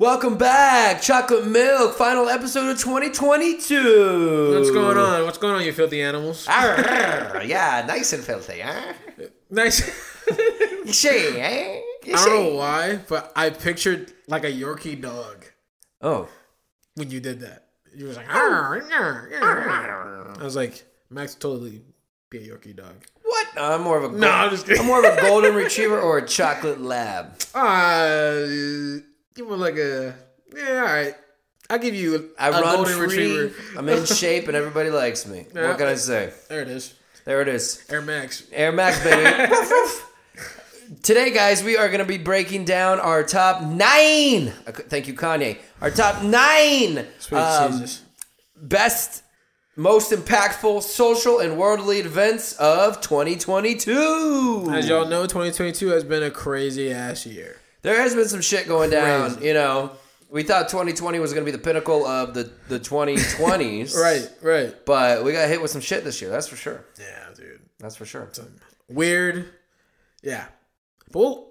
Welcome back, Chocolate Milk, final episode of 2022. What's going on? What's going on, you filthy animals? Arr, yeah, nice and filthy, huh? Nice. See, eh? I don't know why, but I pictured like a Yorkie dog Oh. when you did that. You was like, "Arr, arr, arr." I was like, Max totally be a Yorkie dog. What? No, I'm more of a gold, No, I'm just kidding. I'm more of a golden retriever or a chocolate lab. Uh, you were like a yeah. All right, I'll give you a I run golden free. retriever. I'm in shape, and everybody likes me. Yeah. What can I say? There it is, There it is. Air Max. Air Max, baby. Woof, woof. Today, guys, we are going to be breaking down our top nine. uh, Thank you, Kanye. Our top nine Sweet um, Jesus. best, most impactful social and worldly events of 2022. As y'all know, 2022 has been a crazy ass year. There has been some shit going down. Crazy. You know, we thought 2020 was going to be the pinnacle of the, the 2020s. Right, right. But we got hit with some shit this year. That's for sure. Yeah, dude. That's for sure. Weird. Yeah. But we'll,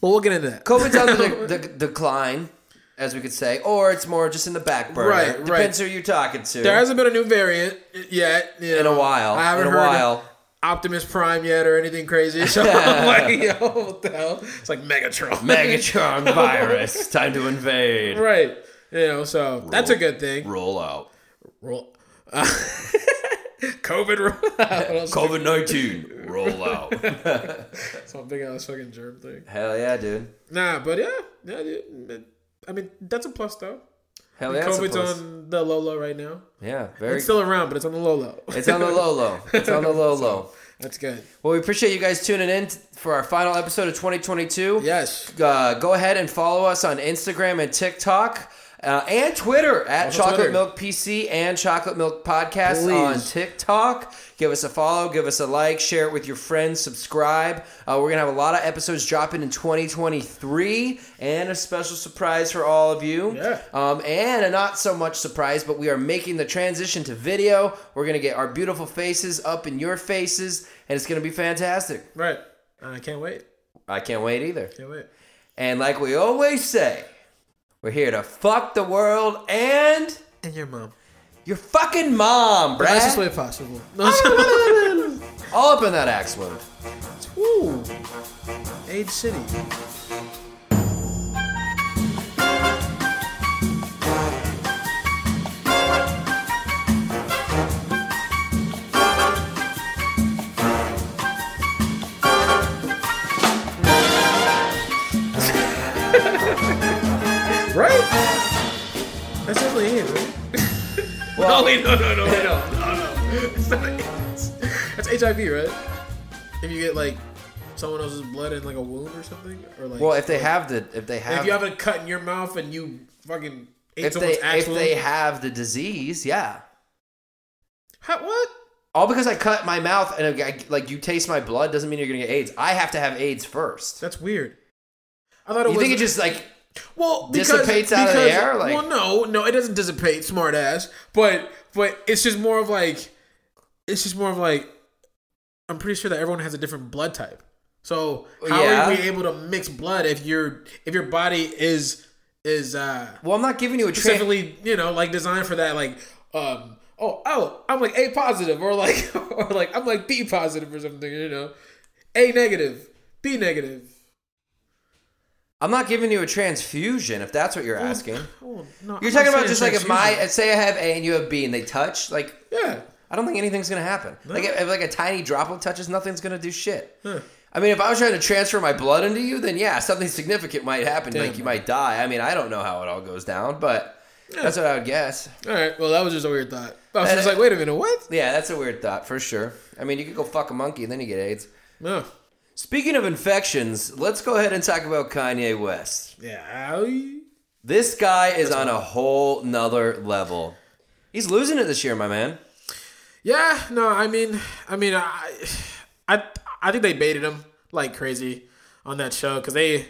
but we'll get into that. COVID's on the, the decline, as we could say, or it's more just in the back burner. Right, right. Depends who you're talking to. There hasn't been a new variant yet. you in a while. I haven't in a heard while. Optimus Prime yet or anything crazy. So I'm like, yo, what the hell? It's like Megatron. Megatron virus. Time to invade. right. You know, so that's a good thing. Roll out. Roll. Uh, COVID roll out. COVID 19. Roll out. Some big ass fucking germ thing. Hell yeah, dude. Nah, but yeah, yeah, dude. I mean, that's a plus though. Hell yeah. COVID's on the low low right now. Yeah, very. It's still around, but it's on the low low. It's on the low low. It's on the low low. That's good. Well, we appreciate you guys tuning in for our final episode of 2022. Yes. Uh, go ahead and follow us on Instagram and TikTok. Uh, and Twitter at Also Chocolate Twitter. Milk PC and Chocolate Milk Podcast Please. on TikTok. Give us a follow, give us a like, share it with your friends, subscribe. Uh, we're gonna have a lot of episodes dropping in 2023, and a special surprise for all of you. Yeah. Um, and a not so much surprise, but we are making the transition to video. We're gonna get our beautiful faces up in your faces, and it's gonna be fantastic. Right. I can't wait. I can't wait either. Can't wait. And like we always say, we're here to fuck the world and And your mom. your fucking mom, The nicest Brad. way possible. No, All up in that axe wound. Ooh. Age City. That's definitely it, right? Well- no, wait, no, no, no, wait, no, no, no. It's not AIDS. That's HIV, right? If you get like someone else's blood in like a wound or something, or like Well, if they have the, if they have, if you have a cut in your mouth and you fucking ate if someone's they, if wound, they have the disease, yeah. How, what? All because I cut my mouth and I, like you taste my blood doesn't mean you're gonna get AIDS. I have to have AIDS first. That's weird. I thought it You was think it just like well because, dissipates out of the air, like- well, no, no, it doesn't dissipate, smart ass. But but it's just more of like it's just more of like I'm pretty sure that everyone has a different blood type. So how Yeah. are we able to mix blood if your if your body is is uh well, I'm not giving you a specifically you know like designed for that like um oh oh I'm like A positive or like or like I'm like B positive or something you know A negative B negative I'm not giving you a transfusion if that's what you're asking. oh, no, You're I'm talking about just like if my say I have A and you have B and they touch, like yeah I don't think anything's gonna happen. Like if, if like a tiny droplet touches, nothing's gonna do shit. Huh. I mean, if I was trying to transfer my blood into you, then yeah, something significant might happen. Damn, like you might die. I mean, I don't know how it all goes down, but that's what I would guess. all right well that was just a weird thought I was Uh, just like wait a minute what Yeah, that's a weird thought for sure. I mean, you could go fuck a monkey and then you get AIDS. no Speaking of infections, let's go ahead and talk about Kanye West. yeah I- This guy is on a whole nother level. He's losing it this year, my man. yeah no I mean I mean I I I think they baited him like crazy on that show because they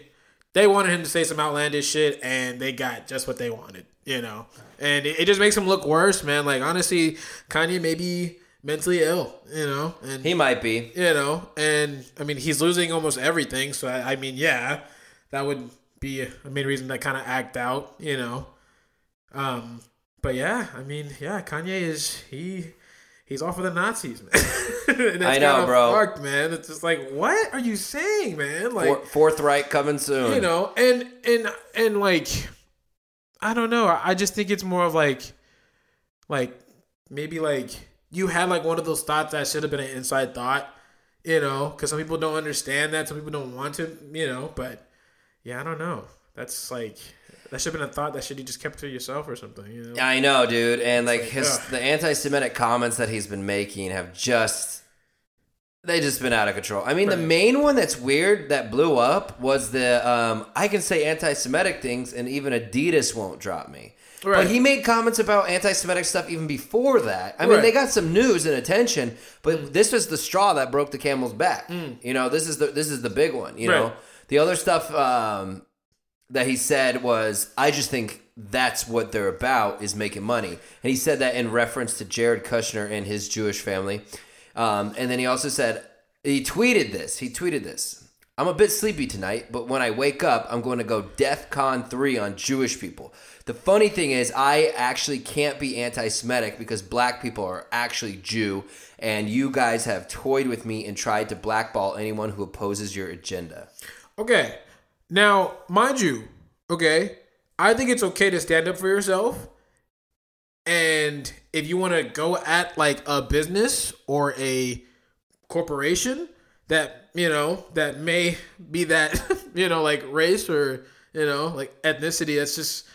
they wanted him to say some outlandish shit and they got just what they wanted you know and it, it just makes him look worse man like honestly Kanye may be mentally ill you know and He might be. you know, and I mean he's losing almost everything. So I, I mean, yeah, that would be a main reason to kind of act out, you know. Um, but yeah, I mean, yeah, Kanye is he he's all for the Nazis, man. I know, bro. Fucked, man. It's just like, what are you saying, man? Like, Fourth Reich coming soon. you know, and and and like, I don't know. I just think it's more of like, like maybe like you had like one of those thoughts that should have been an inside thought, you know, because some people don't understand that, some people don't want to, you know. But yeah, I don't know. That's like that should have been a thought that should you just kept to yourself or something, you know. I know, dude, and like like, his ugh. the anti-Semitic comments that he's been making have just they just been out of control. I mean, the main one that's weird that blew up was the um, I can say anti-Semitic things and even Adidas won't drop me. Right. But he made comments about anti-Semitic stuff even before that. I mean, Right. they got some news and attention, but this was the straw that broke the camel's back. You know, this is the this is the big one. You know, the other stuff um, that he said was, I just think that's what they're about is making money. And he said that in reference to Jared Kushner and his Jewish family. Um, and then he also said, he tweeted this. He tweeted this. I'm a bit sleepy tonight, but when I wake up, I'm going to go DEF CON 3 on Jewish people. The funny thing is, I actually can't be anti Semitic because black people are actually Jew, and you guys have toyed with me and tried to blackball anyone who opposes your agenda. Okay. Now, mind you, okay, I think it's okay to stand up for yourself. And if you want to go at like a business or a corporation that, you know, that may be that, you know, like race or, you know, like ethnicity, that's just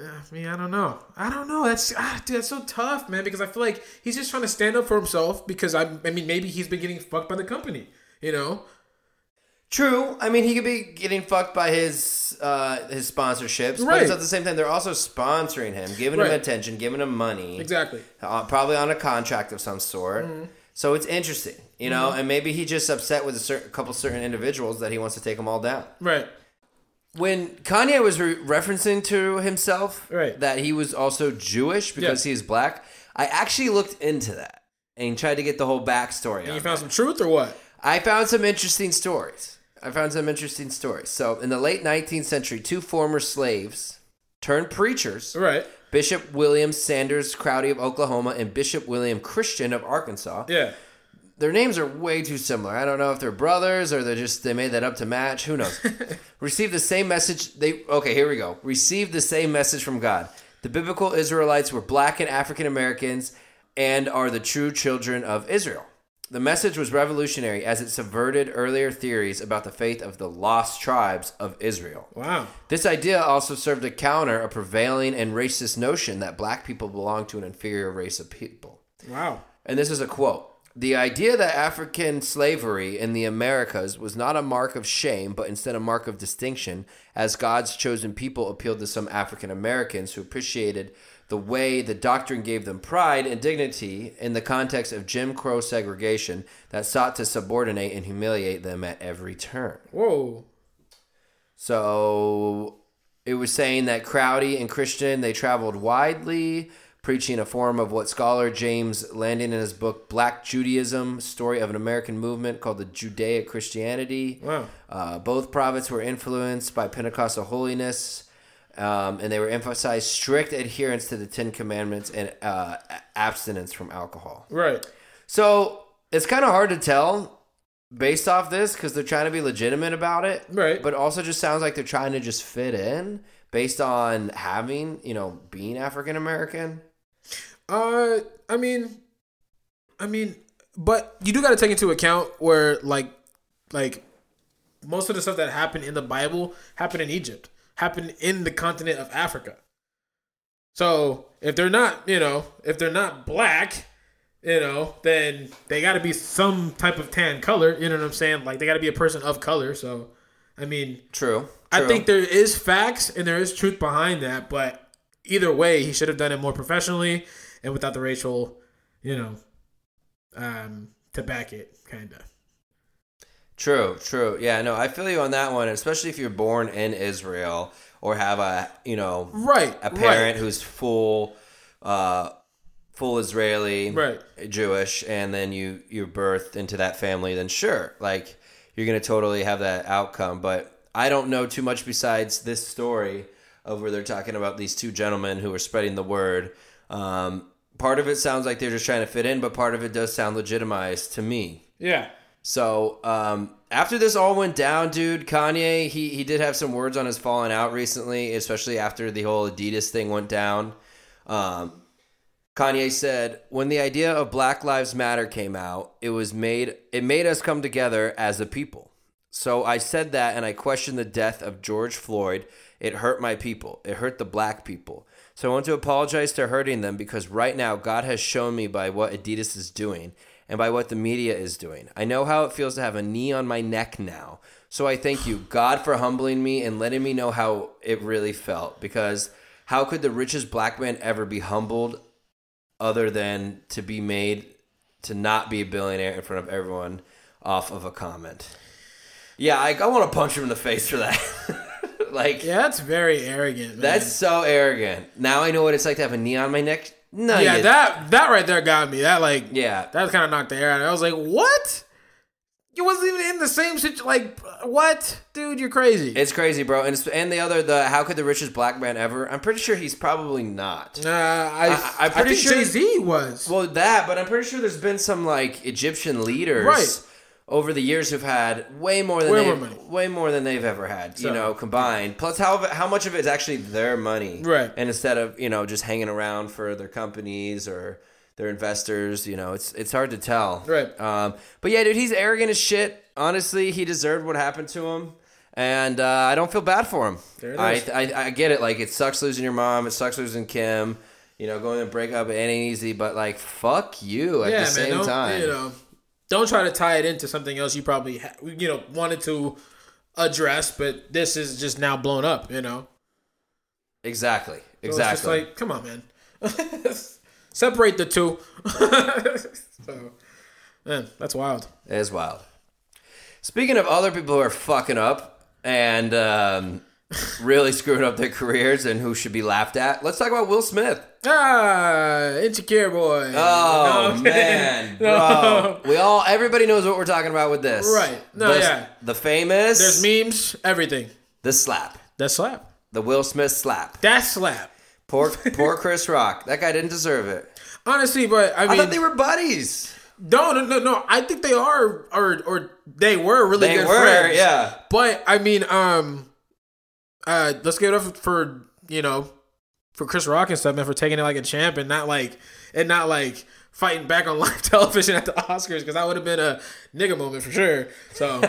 I mean, I don't know. I don't know. That's ah, dude, that's so tough, man. Because I feel like he's just trying to stand up for himself. Because I, I mean, maybe he's been getting fucked by the company. You know, True. I mean, he could be getting fucked by his uh, his sponsorships, Right. it's at the same time they're also sponsoring him, giving him attention, giving him money, exactly. uh, probably on a contract of some sort. So it's interesting, you know. And maybe he just upset with a certain couple certain individuals that he wants to take them all down. Right. When Kanye was re- referencing to himself Right. that he was also Jewish because Yeah. he is black, I actually looked into that and tried to get the whole backstory. And you found some truth or what? I found some interesting stories. I found some interesting stories. So, in the late 19th century, two former slaves turned preachers, Right. Bishop William Saunders Crowdy of Oklahoma and Bishop William Christian of Arkansas. Yeah. Their names are way too similar. I don't know if they're brothers or they're just they made that up to match. Who knows? Received the same message. They okay. Here we go. Received the same message from God. The biblical Israelites were black and African Americans and are the true children of Israel. The message was revolutionary as it subverted earlier theories about the faith of the lost tribes of Israel. Wow. This idea also served to counter a prevailing and racist notion that black people belong to an inferior race of people. Wow. And this is a quote. The idea that African slavery in the Americas was not a mark of shame, but instead a mark of distinction, as God's chosen people appealed to some African Americans who appreciated the way the doctrine gave them pride and dignity in the context of Jim Crow segregation that sought to subordinate and humiliate them at every turn. Whoa. So it was saying that Crowdy and Christian they traveled widely, preaching a form of what scholar James Landing in his book Black Judaism: Story of an American Movement called the Judaic Christianity. Wow. Uh, both prophets were influenced by Pentecostal holiness. Um, and they were emphasized strict adherence to the Ten Commandments and uh, abstinence from alcohol. Right. So it's kind of hard to tell based off this because they're trying to be legitimate about it, Right. But also just sounds like they're trying to just fit in based on having, you know, being African American. Uh, I mean, I mean, but you do got to take into account where like, like, most of the stuff that happened in the Bible happened in Egypt, happened in the continent of Africa. So if they're not, you know, if they're not black, you know, then they got to be some type of tan color. You know what I'm saying? Like they got to be a person of color. So, I mean, True. I think there is facts and there is truth behind that, but either way, he should have done it more professionally and without the racial, you know, um, to back it, kind of. True, true. Yeah, no, I feel you on that one, especially if you're born in Israel or have a, you know, Right. a parent who's full uh full Israeli, Right. Jewish and then you you're birthed into that family, then sure, like you're going to totally have that outcome, but I don't know too much besides this story of where they're talking about these two gentlemen who are spreading the word. Um, part of it sounds like they're just trying to fit in, but part of it does sound legitimized to me. Yeah. So um, after this all went down, dude, Kanye he he did have some words on his falling out recently, especially after the whole Adidas thing went down. Um, Kanye said, "When the idea of Black Lives Matter came out, it was made it made us come together as a people. So I said that, and I questioned the death of George Floyd. It hurt my people. It hurt the black people. So I want to apologize to hurting them because right now God has shown me by what Adidas is doing." and by what the media is doing. I know how it feels to have a knee on my neck now. So I thank you, God, for humbling me and letting me know how it really felt. Because how could the richest black man ever be humbled other than to be made to not be a billionaire in front of everyone off of a comment? Yeah, I, I want to punch him in the face for that. like, Yeah, that's very arrogant. Man. that's so arrogant. Now I know what it's like to have a knee on my neck. No, yeah. That that right there got me. That like yeah. that kind of knocked the air out. of. I was like, what? You wasn't even in the same situation. Like what, dude? You're crazy. It's crazy, bro. And it's, and the other, the how could the richest black man ever? I'm pretty sure he's probably not. uh, I, I- I'm pretty I sure- Jay Z was. Well, that, but I'm pretty sure there's been some like Egyptian leaders Right. Over the years who've had way more than Way they more money. way more than they've ever had, you know, combined. Plus, how how much of it is actually their money, Right. And instead of you know just hanging around for their companies or their investors, you know, it's it's hard to tell, Right. Um, but yeah, dude, he's arrogant as shit. Honestly, he deserved what happened to him. And uh, I don't feel bad for him. I. I I get it. Like it sucks losing your mom. It sucks losing Kim. You know, going to break up it ain't easy. But like, fuck you at yeah, the man. same time. You know, don't try to tie it into something else you probably ha- you know wanted to address, but this is just now blown up. You know. Exactly. So It's Exactly. just like, come on, man. Separate the two. so, man, that's wild. it is wild. Speaking of other people who are fucking up and um, really screwing up their careers and who should be laughed at, let's talk about Will Smith. Ah, insecure boy. Oh No, man. No. bro! We all everybody knows what we're talking about with this, Right. No, the, yeah. the famous There's memes, everything. the slap, That slap. the Will Smith slap. That slap. Poor poor Chris Rock. That guy didn't deserve it. Honestly, but I I mean, thought they were buddies. no, no, no, no. I think they are, or or they were really They good were, friends. yeah. But I mean, um, uh, let's give it up for you know, for Chris Rock and stuff, man, for taking it like a champ and not like and not like fighting back on live television at the Oscars because that would have been a nigga moment for sure. So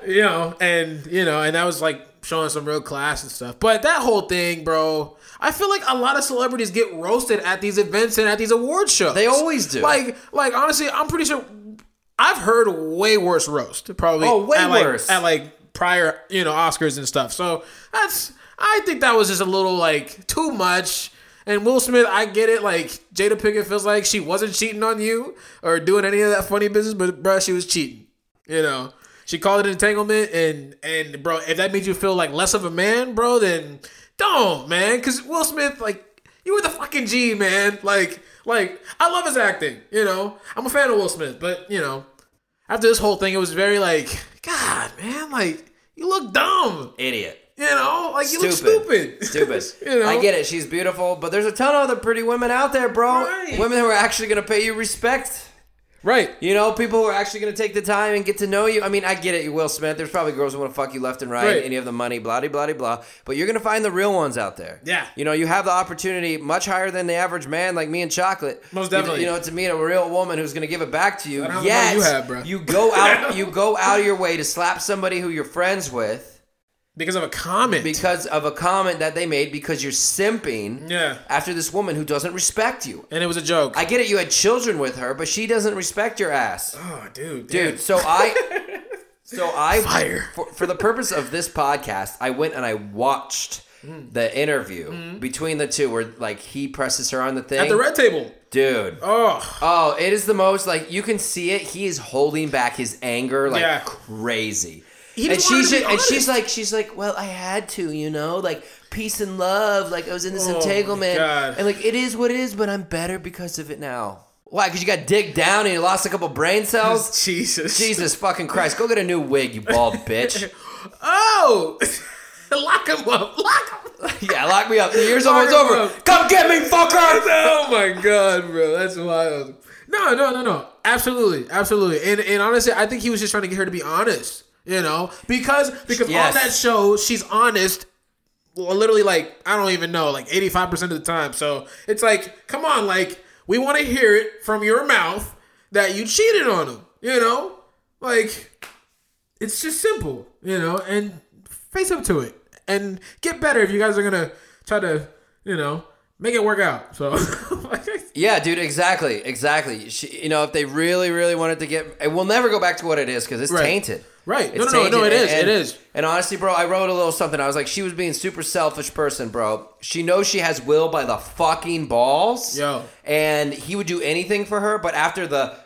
you know, and you know, and that was like showing some real class and stuff. But that whole thing, bro. I feel like a lot of celebrities get roasted at these events and at these award shows. They always do. Like, like honestly, I'm pretty sure I've heard way worse roast. Probably. Oh, way at, like- worse. at like prior, you know, Oscars and stuff. So that's I think that was just a little like too much. And Will Smith, I get it. Like Jada Pinkett feels like she wasn't cheating on you or doing any of that funny business, but bruh, she was cheating. You know, she called it entanglement, and and bro, if that made you feel like less of a man, bro, then don't, man. Because Will Smith, like, you were the fucking G, man. Like, like I love his acting. You know, I'm a fan of Will Smith, but you know, after this whole thing, it was very like, God, man, like you look dumb. Idiot. You know, like you look Stupid. stupid. Stupid. you know, I get it. She's beautiful, but there's a ton of other pretty women out there, bro. Right. Women who are actually going to pay you respect. Right? You know, people who are actually going to take the time and get to know you. I mean, I get it, you Will Smith. There's probably girls who want to fuck you left and right, Right. and you have the money, blah, blah, blah, blah. But you're going to find the real ones out there. Yeah. You know, you have the opportunity much higher than the average man like me and Chocolate. Most definitely. You, know, to meet a real woman who's going to give it back to you. I don't know how Yet, you have, bro. you go out, you go out of your way to slap somebody who you're friends with Because of a comment. because of a comment that they made because you're simping yeah, after this woman who doesn't respect you. and it was a joke. I get it, you had children with her, but she doesn't respect your ass. oh, dude, Dude, so I so I Fire. For, for the purpose of this podcast, I went and I watched hmm. the interview hmm. between the two where like he presses her on the thing. at the red table. Dude. Oh, Oh, it is the most like you can see it. He is holding back his anger like Yeah. crazy. And she's to be just, and she's like she's like, well, I had to, you know, like peace and love. Like I was in this Oh entanglement, and like it is what it is, but I'm better because of it now. Why? Because you got digged down and you lost a couple brain cells. Jesus, Jesus fucking Christ! Go get a new wig, you bald bitch. oh, lock him up, lock him. Up Yeah, lock me up. The year's Lock almost over. up. Come get me, fucker. oh my god, bro, that's wild. No, no, no, no. Absolutely, absolutely. And and honestly, I think he was just trying to get her to be honest. You know, because because Yes. on that show she's honest. Literally, like I don't even know, like eighty five percent of the time. So it's like, come on, like we want to hear it from your mouth that you cheated on him. You know, like it's just simple. You know, and face up to it and get better if you guys are gonna try to, you know, make it work out. So. Yeah, dude, exactly, exactly. She, you know, if they really, really wanted to get, and we'll never go back to what it is because it's Right. tainted. Right. It's No, no, no, no, it tainted. is, And- it is. And honestly, bro, I wrote a little something. I was like, she was being super selfish person, bro. She knows she has Will by the fucking balls. Yo. And he would do anything for her, but after the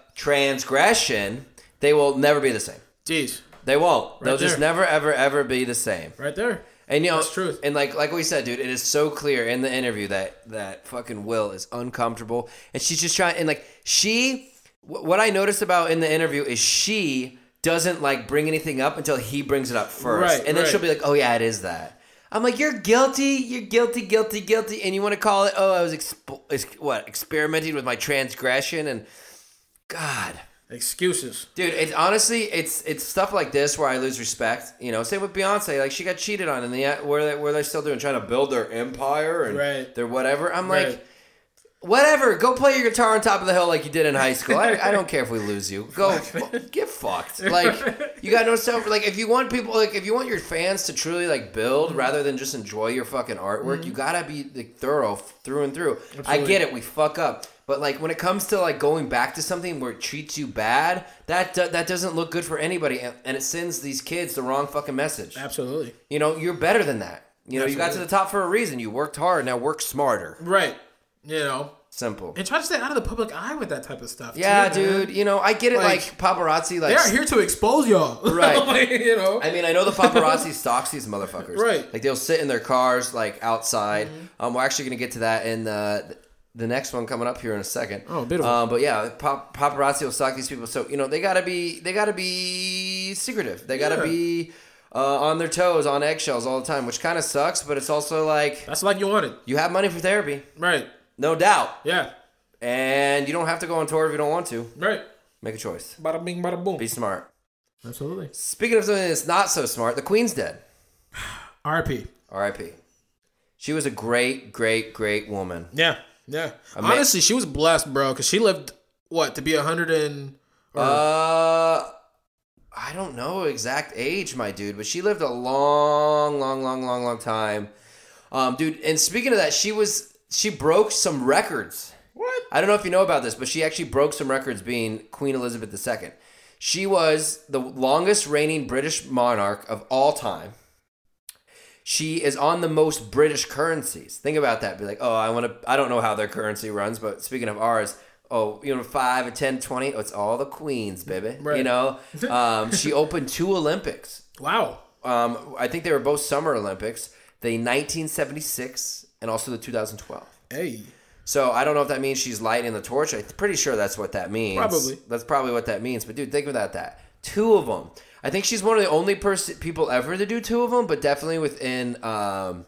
transgression, they will never be the same. Jeez, They won't. They'll just never, ever, ever be the same. right there. And you know, That's truth. And like like we said, dude, it is so clear in the interview that that fucking Will is uncomfortable, and she's just trying. And like she, what I noticed about in the interview is she doesn't like bring anything up until he brings it up first, Right, and then right. she'll be like, "Oh yeah, it is that." I'm like, "You're guilty. You're guilty, guilty, guilty," and you want to call it? Oh, I was exp- what experimenting with my transgression, and God. Excuses. Dude, it's honestly it's it's stuff like this where I lose respect. You know, same with Beyonce. Like she got cheated on, and the where they where they're still doing trying to build their empire and Right. their whatever. I'm Right. like, whatever. Go play your guitar on top of the hill like you did in high school. I, I don't care if we lose you. Go get fucked. Like you got no self. Like if you want people, like if you want your fans to truly like build Mm-hmm. rather than just enjoy your fucking artwork, you gotta be like, thorough through and through. I get it. We fuck up. But like when it comes to like going back to something where it treats you bad, that do- that doesn't look good for anybody, and, and it sends these kids the wrong fucking message. Absolutely. You know, you're better than that. You know, you got to the top for a reason. You worked hard. Now work smarter. Right. You know, Simple. and try to stay out of the public eye with that type of stuff. Yeah, too, man. dude. You know, I get it. Like, Like, paparazzi, like They are here to expose y'all. Right. Like, you know. I mean, I know the paparazzi stalks these motherfuckers. Right. Like they'll sit in their cars, like outside. Mm-hmm. Um, we're actually gonna get to that in the the next one coming up here in a second. Oh, beautiful. Um, but yeah, pap- paparazzi will stalk these people. So you know they gotta be they gotta be secretive. They gotta Yeah. be uh, on their toes, on eggshells all the time, which kind of sucks. But it's also like That's like you wanted. you have money for therapy, Right. No doubt, Yeah. and you don't have to go on tour if you don't want to. Right. Make a choice. Bada bing, bada boom. Be smart. Absolutely. Speaking of something that's not so smart, the Queen's dead. RP. R.I.P. She was a great, great, great woman. Yeah. Yeah. ma- Honestly, she was blessed, bro, because she lived what to be a hundred and. Or, Uh, I don't know exact age, my dude, but she lived a long, long, long, long, long time. Um, dude, and speaking of that, she was she broke some records. what? I don't know if you know about this, but she actually broke some records being Queen Elizabeth II. She was the longest reigning British monarch of all time. She is on the most British currencies. Think about that. Be like, oh, I want to. I don't know how their currency runs, but speaking of ours, oh, you know, five, a 10, 20, oh, it's all the queens, baby. Right. You know, um, she opened two Olympics. Wow. Um, I think they were both Summer Olympics, the 1976 and also the 2012. Hey. So I don't know if that means she's lighting the torch. I'm pretty sure that's what that means. Probably. That's probably what that means. But dude, think about that. Two of them. I think she's one of the only person people ever to do two of them, but definitely within um,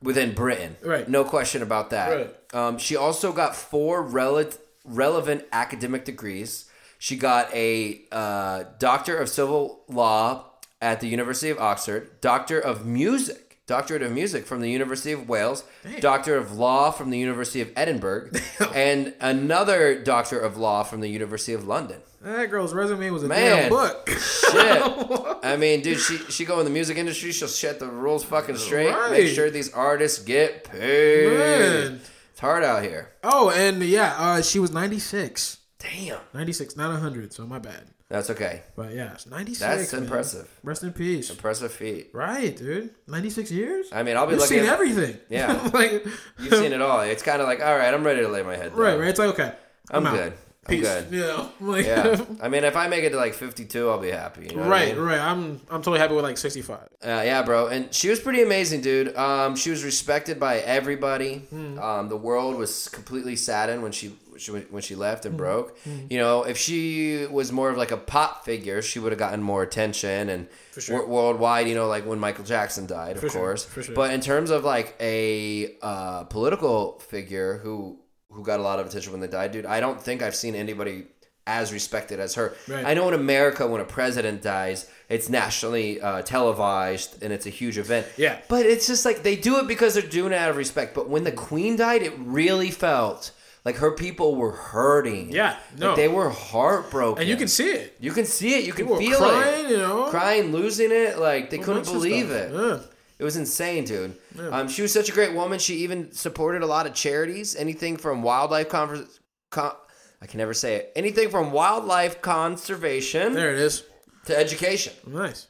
within Britain. Right. No question about that. Right. Um, she also got four rele- relevant academic degrees. She got a uh, Doctor of Civil Law at the University of Oxford, Doctor of Music, Doctorate of Music from the University of Wales, Doctor of Law from the University of Edinburgh, and another Doctor of Law from the University of London. That girl's resume was a Man. damn book. Shit. I mean, dude, she she go in the music industry. She'll set the rules fucking straight. Make sure these artists get paid. Man. It's hard out here. Oh, and yeah, uh, she was 96. Damn. 96, not 100, so my bad. That's okay. But yeah, it's 96. That's man. impressive. Rest in peace. Impressive feat. Right, dude. 96 years? I mean, I'll be You've looking. seen At, everything. Yeah. like, you've seen it all. It's kind of like, all right, I'm ready to lay my head down. right, right. It's like, okay. I'm out. good. I'm Peace. good. You know, like, Yeah. I mean, if I make it to like 52, I'll be happy. You know what I right, mean? right. I'm I'm totally happy with like 65. Uh, yeah, bro, and she was pretty amazing, dude. Um, she was respected by everybody. Hmm. Um, the world was completely saddened when she she when she left Mm-hmm. and broke. You know, if she was more of like a pop figure, she would have gotten more attention and sure. wor- worldwide. You know, like when Michael Jackson died, of For sure, course. for sure. But in terms of like a uh, political figure who who got a lot of attention when they died, dude, I don't think I've seen anybody as respected as her. Right. I know in America when a president dies, it's nationally uh, televised and it's a huge event. Yeah. But it's just like they do it because they're doing it out of respect. But when the queen died, it really felt like her people were hurting. Yeah, no. Like they were heartbroken. and you can see it. you can see it. You can People feel crying, it. you know? Crying, losing it. Like they couldn't believe it. Yeah. It was insane, dude. Um, she was such a great woman. She even supported a lot of charities. Anything from wildlife conver- con- I can never say it. Anything from wildlife conservation There it is. to education. Nice.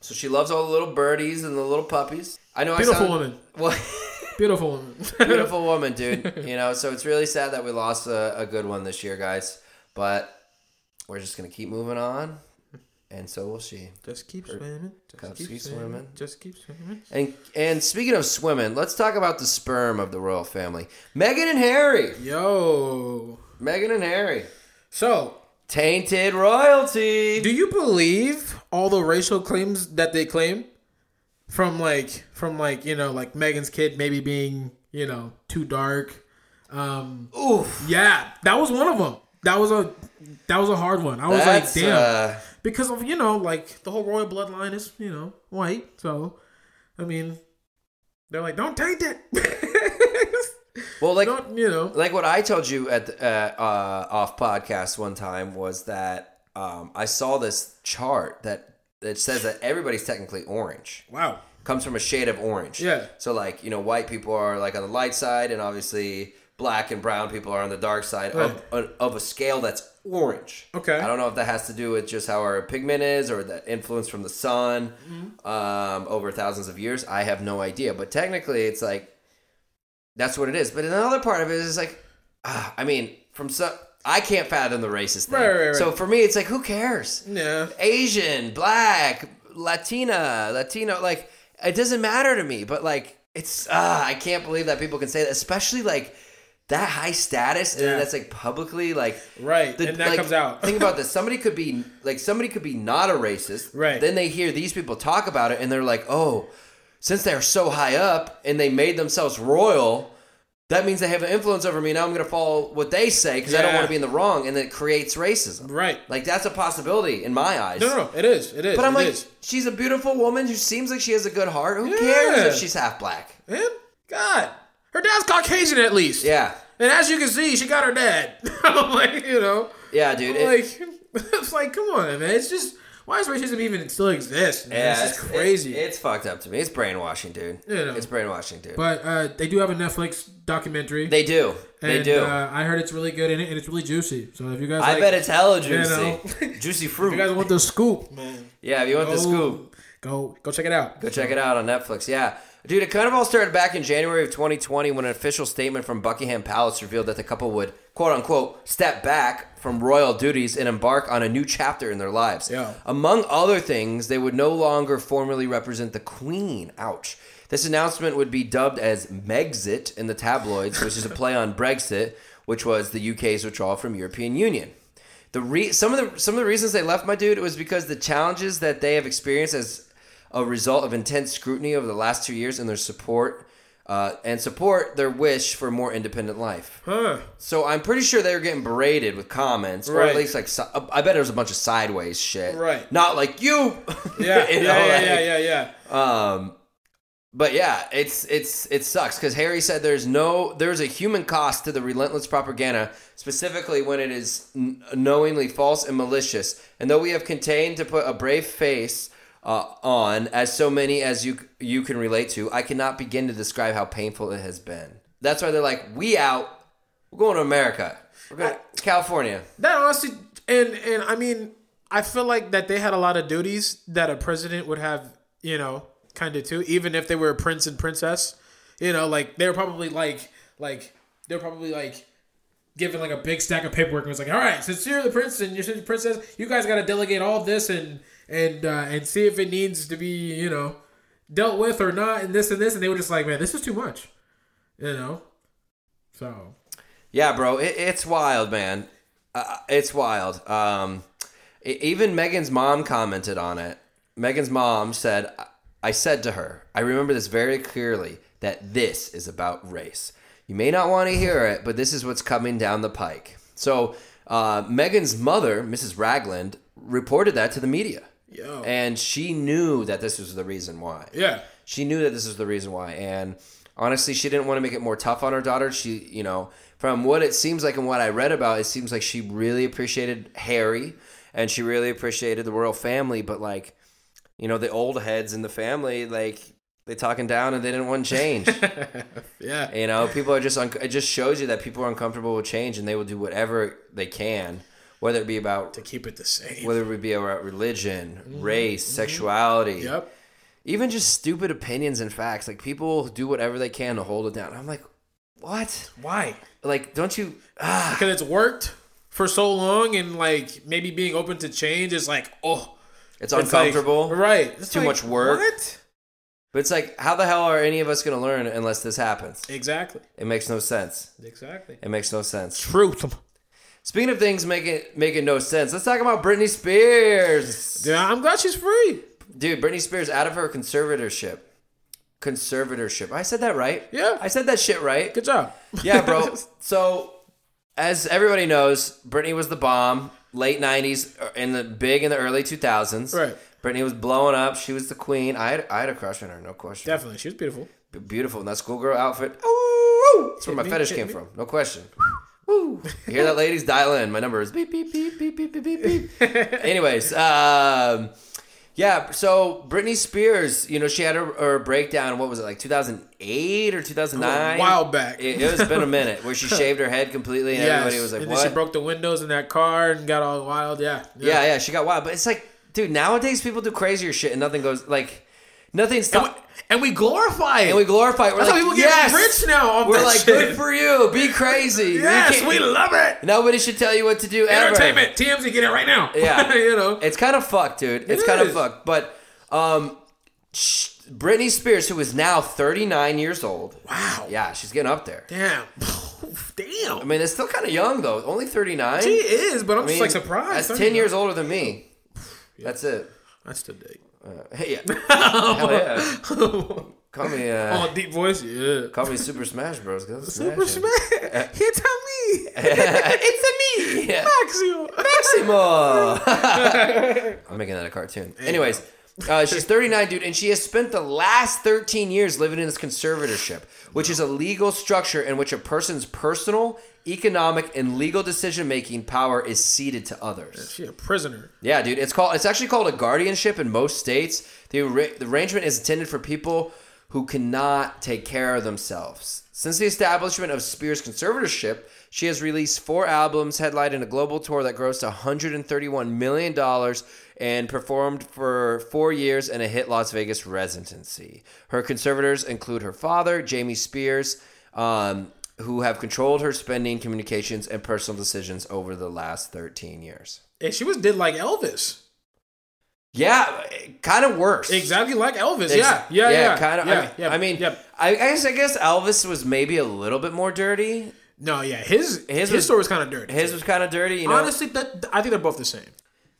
So she loves all the little birdies and the little puppies. I know Beautiful I sound, woman. Well, Beautiful woman. beautiful woman, dude. You know, so it's really sad that we lost a, a good one this year, guys. But we're just gonna keep moving on, and so will she. Just keep swimming. Just Keep swimming. Just keep swimming. And and speaking of swimming, let's talk about the sperm of the royal family, Meghan and Harry. Yo. Meghan and Harry, So, tainted royalty. do you believe all the racial claims that they claim? From like, from like, you know, like Meghan's kid maybe being, you know, too dark. Um, Oof. yeah, that was one of them. That was a, that was a hard one. I was That's like, damn. uh, because of you know like the whole royal bloodline is you know white so i mean they're like don't taint it well, like don't you know like what I told you at the, uh, uh, off podcast one time was that um, I saw this chart that that says that everybody's technically orange. wow Comes from a shade of orange. Yeah. So like you know, white people are like on the light side, and obviously black and brown people are on the dark side of, of a scale that's orange. Okay. I don't know if that has to do with just how our pigment is or the influence from the sun Mm-hmm. um, over thousands of years. I have no idea, but technically, it's like that's what it is. But another part of it is like, ah, I mean, from some, I can't fathom the racist thing. Right, right, right. So for me, it's like, who cares? yeah Asian, black, Latina, Latino, like it doesn't matter to me. But like, it's ah, I can't believe that people can say that, especially like that high status, and Yeah. then that's like publicly like. right The- and that like, comes out think about this. Somebody could be like somebody could be not a racist. Right. Then they hear these people talk about it and they're like, "Oh, since they're so high up and they made themselves royal, that means they have an influence over me. Now I'm going to follow what they say because I don't Yeah. want to be in the wrong." And it creates racism. right Like that's a possibility in my eyes. no no no it is it is But I'm it like, is. she's a beautiful woman who seems like she has a good heart. Who Yeah. cares if she's half black? man god her dad's caucasian at least Yeah. and as you can see she got her dad i'm like you know Yeah, dude. It- like it's like come on man it's just why does racism even still exist man? yeah, it's just crazy it- it's fucked up to me. It's brainwashing, dude. You know. It's brainwashing, dude. but uh, they do have a netflix documentary they do. They do. Uh, I heard it's really good in it, and it's really juicy. So if you guys, I like, bet it's hella you juicy. know. juicy if fruit. you guys want the scoop, man, yeah, if you want the scoop, Go go check it out. go check it out on Netflix. Yeah. Dude, it kind of all started back in January of 2020 when an official statement from Buckingham Palace revealed that the couple would, quote unquote, step back from royal duties and embark on a new chapter in their lives. Yeah. Among other things, they would no longer formally represent the Queen. Ouch. This announcement would be dubbed as Megxit in the tabloids, which is a play on Brexit, which was the UK's withdrawal from European Union. The re- some of the some of the reasons they left my dude it was because the challenges that they have experienced as a result of intense scrutiny over the last two years and their support uh, and support their wish for a more independent life. Huh? So I'm pretty sure they were getting berated with comments, or Right. at least like I bet it was a bunch of sideways shit. Right. Not like you. Yeah, You yeah, know, yeah, like- yeah, yeah, yeah. um, but yeah, it's it's it sucks because Harry said there's no there's a human cost to the relentless propaganda, specifically when it is n- knowingly false and malicious. And though we have contained to put a brave face uh, on, as so many as you you can relate to, I cannot begin to describe how painful it has been. That's why they're like, we out, we're going to America, we're going to California. That honestly, and and I mean, I feel like that they had a lot of duties that a president would have, you know, kind of too, even if they were a prince and princess. You know, like they were probably like like they're probably like given like a big stack of paperwork and was like, all right, since you're the prince and you're the princess, you guys got to delegate all this and and uh, and see if it needs to be you know dealt with or not, and this and this, and they were just like, man, this is too much, you know. So Yeah, bro, it, it's wild, man. Uh, it's wild. Um, e- even Meghan's mom commented on it. Meghan's mom said, "I said to her, I remember this very clearly that this is about race. You may not want to hear it, but this is what's coming down the pike." So, uh, Meghan's mother, Mrs. Ragland, reported that to the media, Yo. and she knew that this was the reason why. yeah. She knew that this was the reason why, and honestly, she didn't want to make it more tough on her daughter. She, you know, from what it seems like and what I read about, it seems like she really appreciated Harry, and she really appreciated the royal family. But like, you know, the old heads in the family, like they talking down and they didn't want change. Yeah. you know, people are just un- it just shows you that people are uncomfortable with change, and they will do whatever they can, whether it be about To keep it the same. whether it be about religion, race, sexuality Yep. even just stupid opinions and facts. Like people do whatever they can to hold it down. I'm like, what? Why? Like, don't you? Ah, Because it's worked for so long, and like maybe being open to change is like, oh, it's it's like- uncomfortable. right? It's too like, much work. What? But it's like, how the hell are any of us going to learn unless this happens? Exactly. It makes no sense. Exactly. It makes no sense. Truth. Speaking of things making making no sense, let's talk about Britney Spears. Yeah, I'm glad she's free. Dude, Britney Spears out of her conservatorship. Conservatorship. I said that right. Yeah. I said that shit right. Good job. Yeah, bro. so, as everybody knows, Britney was the bomb. Late '90s, uh, in the big in the early 2000s. Right. Britney was blowing up. She was the queen. I had, I had a crush on her, no question. Definitely, she was beautiful. Beautiful. in that schoolgirl outfit. Ooh, that's where my me, fetish came me. from. No question. Woo. Hear that, ladies? Dial in. My number is beep, beep, beep, beep, beep, beep, beep, beep. Anyways, um, yeah, so Britney Spears, you know, she had her, her breakdown, what was it, like 2008 or 2009? A while back. It, it was been a minute where she shaved her head completely and yes. everybody was like, and what? She broke the windows in that car and got all wild. Yeah, yeah. Yeah, yeah, she got wild. But it's like, dude, nowadays people do crazier shit and nothing goes, like, nothing's. And we, and we glorify it. and we glorify. it. We're That's like, how people get yes! rich now. We're like, shit. good for you. Be crazy. Yes, we love it. Nobody should tell you what to do ever. Entertainment. TMZ, get it right now. Yeah. you know. It's kind of fucked, dude. It's It kind of fucked. But um, sh- Britney Spears, who is now 39 years old. Wow. Yeah, she's getting up there. Damn. Damn. I mean, it's still kind of young though. Only 39. she is, but I'm I just like surprised. That's 10 years older than me. That's it. That's the date. Uh, hey, yeah. Hell yeah. Call me, uh, Oh, deep voice. Yeah. call me Super Smash Bros. Super. Smash. Hit on me. it's a me. Maxio. Maximo. I'm making that a cartoon. Anyways, uh, she's 39, dude, and she has spent the last 13 years living in this conservatorship, which is a legal structure in which a person's personal, economic, and legal decision making power is ceded to others. She a prisoner. Yeah, dude, it's called. It's actually called a guardianship in most states. The, the arrangement is intended for people who cannot take care of themselves. Since the establishment of Spears' conservatorship, she has released four albums, headlined in a global tour that grossed 131 million dollars, and performed for four years in a hit Las Vegas residency. Her conservators include her father, Jamie Spears. Um, who have controlled her spending, communications, and personal decisions over the last 13 years. And she was did like Elvis. Yeah, kind of worse. Exactly like Elvis. Ex- yeah. Yeah. Yeah. kind of. Yeah. I mean, yeah. I, mean yeah. I guess I guess Elvis was maybe a little bit more dirty. No, yeah. His His his, was- story was kind of dirty. His was kind of dirty. You know, Honestly, that, I think they're both the same.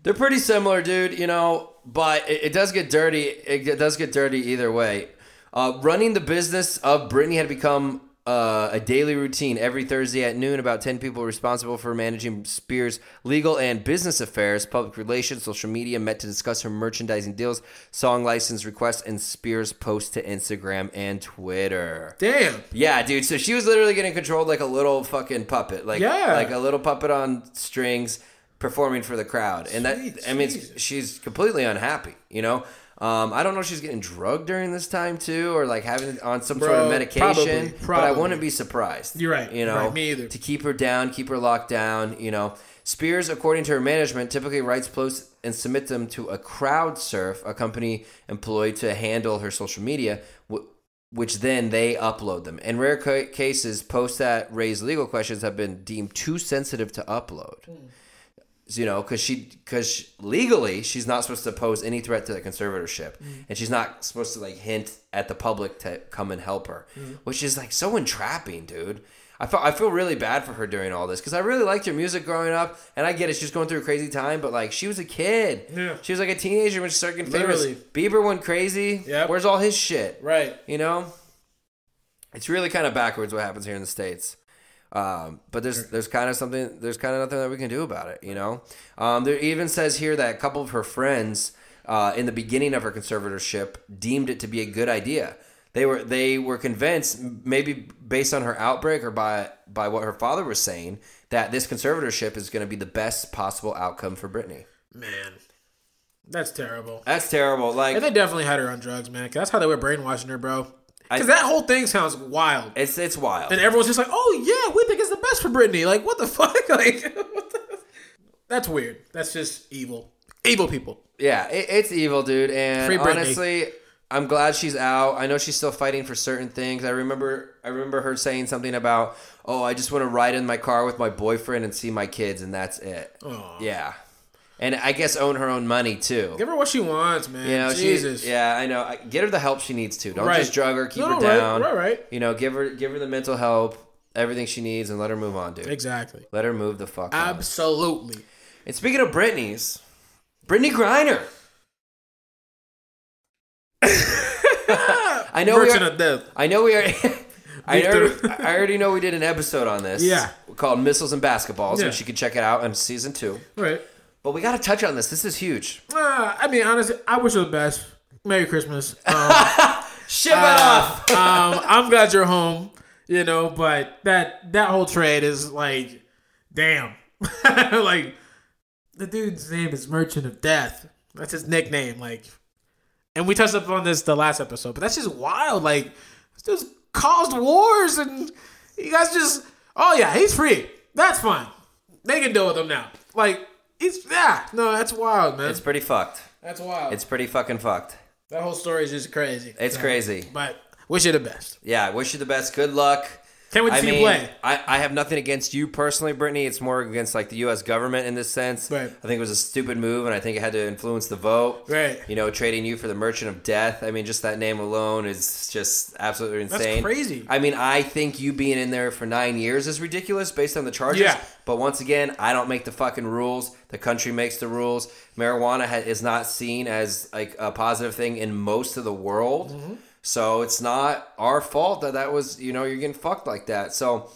They're pretty similar, dude. You know, but it, it does get dirty. It does get dirty either way. Uh, running the business of Britney had become uh, a daily routine. Every Thursday at noon, about 10 people responsible for managing Spears' legal and business affairs, public relations, social media met to discuss her merchandising deals, song license requests, and Spears' posts to Instagram and Twitter. Damn. Yeah, dude. So she was literally getting controlled like a little fucking puppet, like Yeah. like a little puppet on strings, performing for the crowd. And that Sweet I mean, Jesus. she's completely unhappy. You know, um, I don't know if she's getting drugged during this time too, or like having on some sort of medication. probably, But I wouldn't be surprised. You're right. You know, Right, me either. To keep her down, keep her locked down. You know. Spears, according to her management, typically writes posts and submits them to a crowd CrowdSurf, a company employed to handle her social media, which then they upload them. In rare cases, posts that raise legal questions have been deemed too sensitive to upload. You know, because she because legally she's not supposed to pose any threat to the conservatorship, mm-hmm. and she's not supposed to like hint at the public to come and help her, mm-hmm. which is like so entrapping, dude. I feel I feel really bad for her during all this because I really liked her music growing up, and I get it. She's going through a crazy time, but like she was a kid. Yeah. She was like a teenager when she started getting famous. Bieber went crazy. Yeah. Where's all his shit? Right. You know, it's really kind of backwards what happens here in the states. Um, but there's there's kind of something there's kind of nothing that we can do about it. You know, um, there even says here that a couple of her friends uh, in the beginning of her conservatorship deemed it to be a good idea. They were they were convinced, maybe based on her outbreak or by by what her father was saying, that this conservatorship is going to be the best possible outcome for Britney. Man, that's terrible. That's terrible. Like And they definitely had her on drugs, man. 'cause that's how they were brainwashing her, bro. Because that whole thing sounds wild. it's it's wild. And everyone's just like, "Oh yeah, we think it's the best for Britney." Like, what the fuck? Like, what the... that's weird. That's just evil. Evil people. Yeah, it, it's evil, dude. And honestly, I'm glad she's out. I know she's still fighting for certain things. I remember, I remember her saying something about, "Oh, I just want to ride in my car with my boyfriend and see my kids, and that's it." Aw. Yeah, and I guess own her own money too. Give her what she wants, man. You know, Jesus. She, yeah, I know. Get her the help she needs to. Don't Right. just drug her. Keep No, her no, down. right, right. You know, give her give her the mental help, everything she needs, and let her move on, dude. Exactly. Let her move the fuck on. Absolutely. And speaking of Britney's, Brittney Griner. I know we are, of Death. I know we are. I already, I already know we did an episode on this. Yeah. Called Missiles and Basketballs, Yeah. which you can check it out on season two. Right. But we got to touch on this. This is huge. Uh, I mean, honestly, I wish you the best. Merry Christmas. Um, Ship it uh, off. um, I'm glad you're home. You know, but that that whole trade is like, damn. like, the dude's name is Merchant of Death. That's his nickname. Like, and we touched up on this the last episode, but that's just wild. Like, this dude's caused wars, and you guys just, oh yeah, he's free. That's fine. They can deal with him now. Like, he's yeah. No, that's wild, man. It's pretty fucked. that's wild. It's pretty fucking fucked. that whole story is just crazy. It's crazy. But wish you the best. Yeah, wish you the best. Good luck. Can't wait to I see mean, you play. I, I have nothing against you personally, Brittney. It's more against like the U.S. government in this sense. Right. I think it was a stupid move, and I think it had to influence the vote. Right. You know, trading you for the Merchant of Death. I mean, just that name alone is just absolutely insane. crazy. I mean, I think you being in there for nine years is ridiculous based on the charges. Yeah. But once again, I don't make the fucking rules. The country makes the rules. Marijuana ha- is not seen as like a positive thing in most of the world. Mm-hmm. So it's not our fault that that was, you know, you're getting fucked like that. So,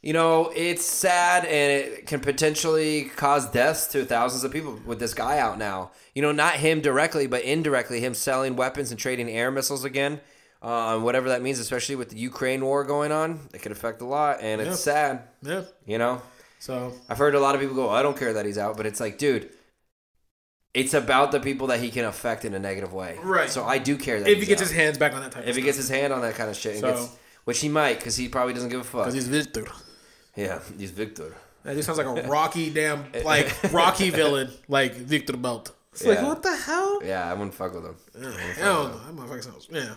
you know, it's sad and it can potentially cause deaths to thousands of people with this guy out now. You know, not him directly, but indirectly, him selling weapons and trading air missiles again. Uh, whatever that means, especially with the Ukraine war going on, it could affect a lot, and it's Yeah. sad. Yeah. You know, So I've heard a lot of people go, "I don't care that he's out," but it's like, dude, it's about the people that he can affect in a negative way. Right. So I do care that if he gets out. his hands back on that type of if he gets his hand on that kind of shit, and So- gets, which he might, because he probably doesn't give a fuck. because he's Victor. yeah, he's Victor. That just sounds like a Rocky damn like Rocky villain like Victor Belt. It's like what the hell? Yeah, I wouldn't fuck with him. I don't no, that motherfucker sounds yeah.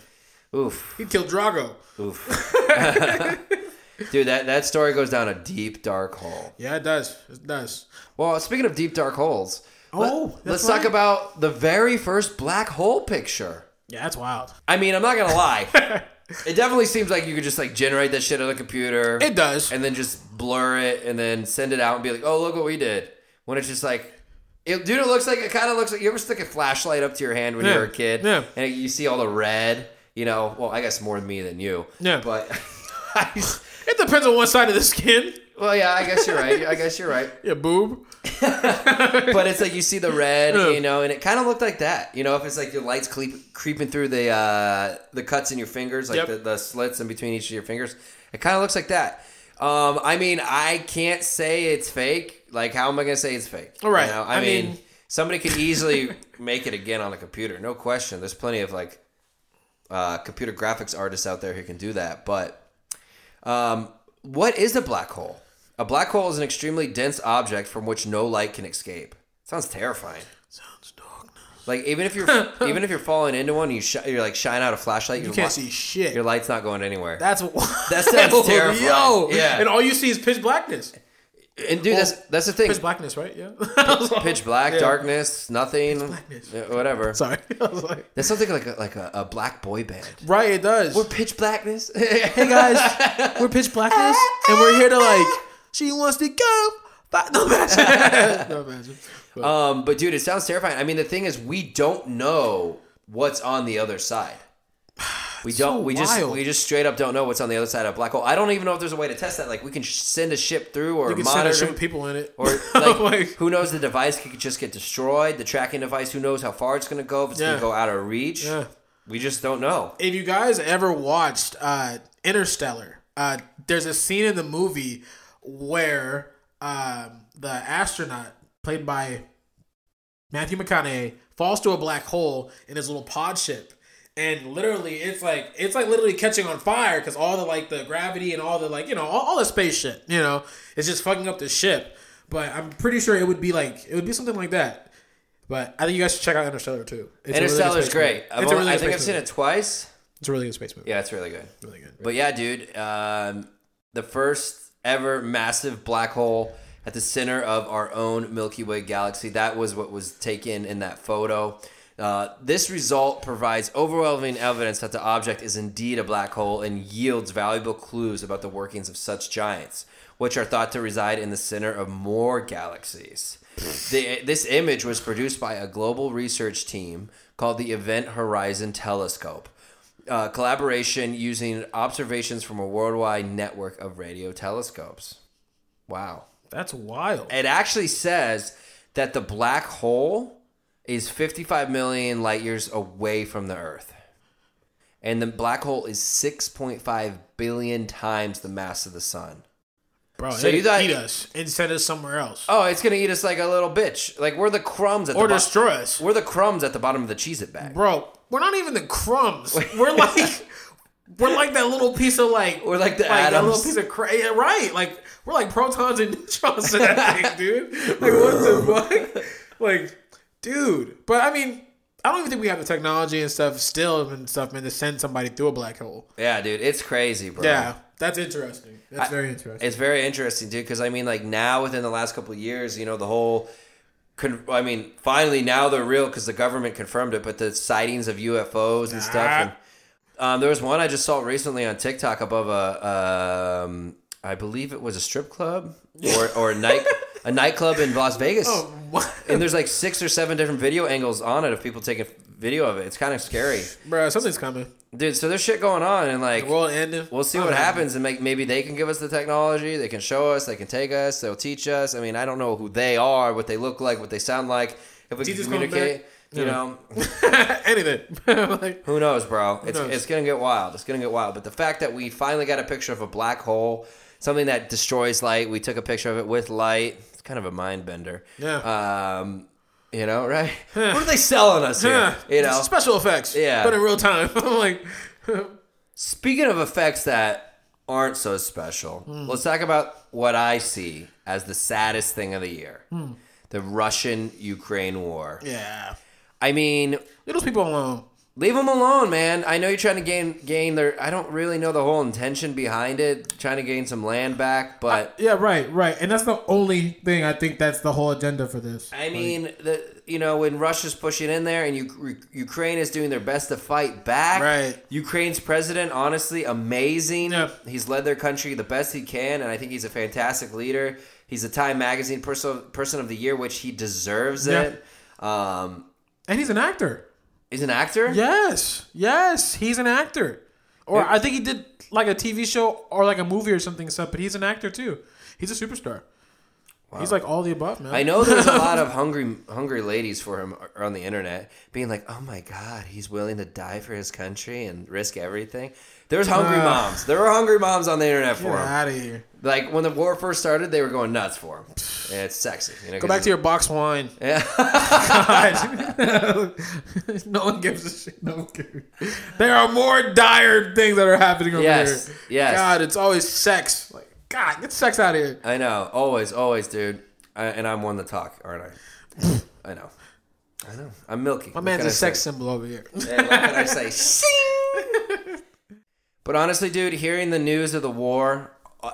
Oof, He killed Drago. oof. Dude, that, that story goes down a deep, dark hole. Yeah, it does. It does. Well, speaking of deep, dark holes, Oh, let, us talk about the very first black hole picture. Yeah, that's wild. I mean, I'm not gonna lie. it definitely seems like you could just like generate that shit on a computer. It does. and then just blur it and then send it out and be like, "Oh, look what we did." When it's just like, it, dude, it looks like it kind of looks like you ever stick a flashlight up to your hand when you Yeah. were a kid, Yeah. and you see all the red. You know, well, I guess more than me than you. Yeah. but just- It depends on what side of the skin. well, yeah, I guess you're right. I guess you're right. Yeah, boob. But it's like you see the red, Yeah. you know, and it kind of looked like that. You know, if it's like your lights creep, creeping through the uh, the cuts in your fingers, like Yep. the, the slits in between each of your fingers, it kind of looks like that. Um, I mean, I can't say it's fake. Like, how am I gonna say it's fake? All right. You know, I, I mean, mean- somebody could easily make it again on a computer, no question. There's plenty of like uh, computer graphics artists out there who can do that. But um, what is a black hole? A black hole is an extremely dense object from which no light can escape. Sounds terrifying. Sounds darkness. Like even if you're even if you're falling into one, you sh- you're like shine out a flashlight. You can't see shit. Your light's not going anywhere. That's what. That sounds terrifying. Yo, Yeah. and all you see is pitch blackness. And dude, that's that's the thing. Pitch blackness, right? Yeah. Like- Pitch black, Yeah. darkness, nothing, blackness. Uh, whatever. Sorry. I was like, That's something like a, like a, a black boy band. right, it does. We're pitch blackness. hey guys, we're pitch blackness, and we're here to like. She wants to go. But no imagine. no imagine. But- um, but dude, it sounds terrifying. I mean, the thing is, we don't know what's on the other side. We don't. so we just we just straight up don't know what's on the other side of a black hole. I don't even know if there's a way to test that. Like we can sh- send a ship through or you can send a monitor. ship with people in it, Or like, Like, who knows? The device could just get destroyed. The tracking device, who knows how far it's going to go? If it's going to go out of reach, Yeah. we just don't know. if you guys ever watched uh, Interstellar, uh, there's a scene in the movie where um, the astronaut played by Matthew McConaughey falls to a black hole in his little pod ship. And literally, it's like it's like literally catching on fire because all the like the gravity and all the like you know all, all the space shit you know it's just fucking up the ship. But I'm pretty sure it would be like it would be something like that. But I think you guys should check out Interstellar too. It's a really Interstellar's great. It's only- really I think I've space seen movie. it twice. It's a really good space movie. Yeah, it's really good. Really good. But yeah, dude, um, the first ever massive black hole at the center of our own Milky Way galaxy. That was what was taken in that photo. Uh, this result provides overwhelming evidence that the object is indeed a black hole and yields valuable clues about the workings of such giants, which are thought to reside in the center of more galaxies. The, this image was produced by a global research team called the Event Horizon Telescope uh, collaboration using observations from a worldwide network of radio telescopes. Wow. That's wild. It actually says that the black hole is 55 million light years away from the Earth. And the black hole is 6.5 billion times the mass of the sun. Bro, So you thought- eat us and send us somewhere else. Oh, it's going to eat us like a little bitch. Like we're the crumbs at or the bottom. destroy us. We're the crumbs at the bottom of the Cheez It bag. Bro, we're not even the crumbs. We're like we're like that little piece of like We're like the that little piece of cra- yeah, right. Like we're like protons and neutrons in that thing, dude. Like what the fuck? Like, dude. But I mean, I don't even think we have the technology and stuff still and stuff, man, to send somebody through a black hole. Yeah, dude, it's crazy, bro. Yeah, that's interesting. That's very interesting. It's very interesting, dude, because I mean, like now within the last couple of years, you know, the whole. Con- I mean, finally now they're real because the government confirmed it. But the sightings of UFOs and stuff. And, um, there was one I just saw recently on TikTok above a, um, I believe it was a strip club or or a night a nightclub in Las Vegas. Oh, what? And there's like six or seven different video angles on it of people taking video of it. It's kind of scary, Bro, something's coming. dude. So there's shit going on, and like ending. We'll see what happens, and make, maybe they can give us the technology. They can show us. They can take us. They'll teach us. I mean, I don't know who they are, what they look like, what they sound like. If we can communicate, you Yeah. know, Anything. like, who knows, bro? It's knows? it's gonna get wild. It's gonna get wild. But the fact that we finally got a picture of a black hole, something that destroys light, we took a picture of it with light. It's kind of a mind bender. Yeah. Um, you know, right? what are they selling us here? yeah, You know, special effects. Yeah. but in real time. I'm like, Speaking of effects that aren't so special, Hmm. let's talk about what I see as the saddest thing of the year Hmm. the Russian Ukraine war. yeah, I mean, leave those people alone. Leave them alone, man. I know you're trying to gain gain their. I don't really know the whole intention behind it, trying to gain some land back, but. Yeah, right, right, and that's the only thing I think that's the whole agenda for this. I mean, the you know when Russia's pushing in there and you, Ukraine is doing their best to fight back. Right. Ukraine's president, honestly, amazing. Yeah. He's led their country the best he can, and I think he's a fantastic leader. He's a Time Magazine person person of the year, which he deserves Yeah. it. Um, and he's an actor. He's an actor. Yes, yes, he's an actor. Or I think he did like a TV show or like a movie or something. Stuff, but he's an actor too. He's a superstar. He's like all the above, man. I know there's a lot of hungry hungry ladies for him on the internet being like, "Oh my god, he's willing to die for his country and risk everything." There's hungry Uh. moms. There were hungry moms on the internet for him. out of here. Like when the war first started, they were going nuts for him. And it's sexy. You know, Go back to your box wine. Yeah. God. no one gives a shit. No one cares. There are more dire things that are happening over Yes, here. yes. God, it's always sex. Like, God, get sex out of here. I know. Always, always, dude. I, and I'm one to talk, aren't I? I know. I know. I'm milky. My man's a sex symbol over here. Yeah, what can I say? Sing! But honestly, dude, hearing the news of the war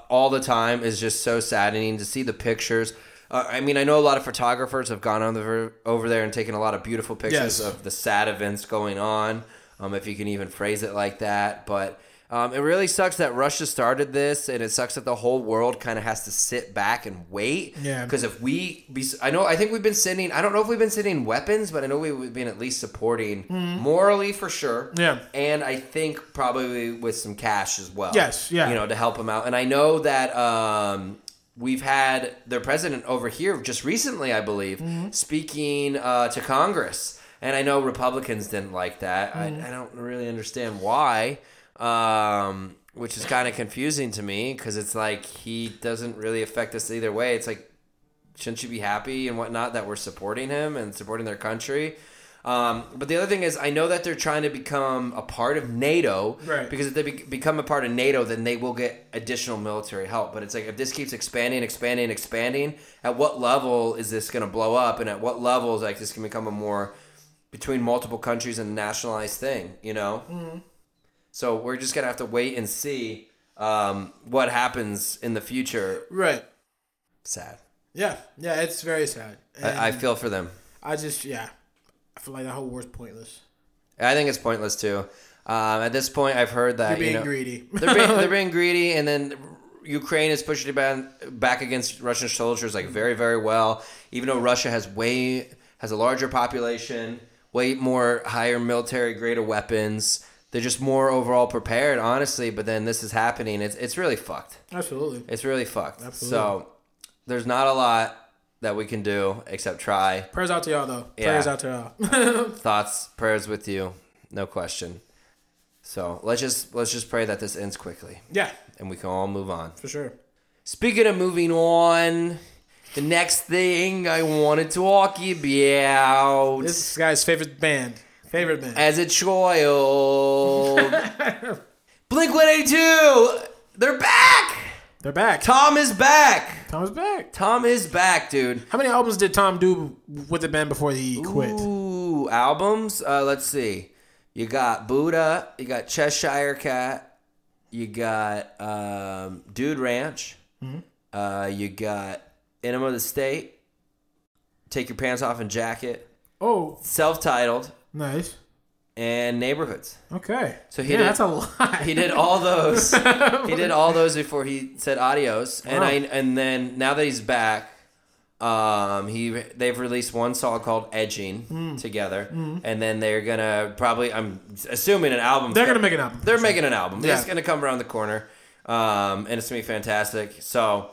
all the time is just so saddening to see the pictures. Uh, I mean, I know a lot of photographers have gone over over there and taken a lot of beautiful pictures Yes. of the sad events going on, um, if you can even phrase it like that. But um, it really sucks that Russia started this, and it sucks that the whole world kind of has to sit back and wait. Yeah. Because if we, I know, I think we've been sending. I don't know if we've been sending weapons, but I know we've been at least supporting morally for sure. Yeah. And I think probably with some cash as well. Yes, yeah. You know, to help them out. And I know that um, we've had their president over here just recently, I believe, Mm-hmm. speaking uh, to Congress. And I know Republicans didn't like that. Mm-hmm. I, I don't really understand why, um, which is kind of confusing to me because it's like he doesn't really affect us either way. It's like, shouldn't you be happy and whatnot that we're supporting him and supporting their country? Um, but the other thing is, I know that they're trying to become a part of NATO, Right. Because if they be- become a part of NATO, then they will get additional military help. But it's like if this keeps expanding, expanding, expanding, at what level is this going to blow up? And at what level is like this can become a more between multiple countries and nationalized thing? You know. Mm-hmm. So we're just gonna have to wait and see um, what happens in the future. Right. Sad. Yeah. Yeah. It's very sad. I, I feel for them. I just yeah. I feel like that whole war's pointless. I think it's pointless too. Um, at this point, I've heard that You're being you know, greedy. they're being they're being greedy, and then Ukraine is pushing back, back against Russian soldiers like very very well. Even though Russia has way has a larger population, way more higher military grade of weapons, they're just more overall prepared, honestly. But then this is happening. It's it's really fucked. Absolutely. It's really fucked. Absolutely. So there's not a lot that we can do except try. Prayers out to y'all though. Yeah. Prayers out to y'all. Thoughts, prayers with you, no question. So let's just let's just pray that this ends quickly yeah, and we can all move on. for sure. Speaking of moving on, the next thing I wanted to talk about This guy's favorite band. Favorite band. as a child, Blink One Eighty Two, they're back. They're back. Tom is back. Tom is back. Tom is back, dude. How many albums did Tom do with the band before he quit? Ooh, albums. Uh, let's see. You got Buddha. You got Cheshire Cat. You got um, Dude Ranch. Mm-hmm. Uh, you got Enema of the State. Take your pants off and jacket. Oh, Self-titled nice. and Neighborhoods. Okay. So he yeah, did- that's a lot. He did all those. he did all those before he said adios. And Wow. I and then now that he's back, um, he they've released one song called "Edging" Hmm. together, and then they're gonna probably I'm assuming an album. They're gonna make an album. They're making an album. Yeah. It's gonna come around the corner, um, and it's gonna be fantastic. So.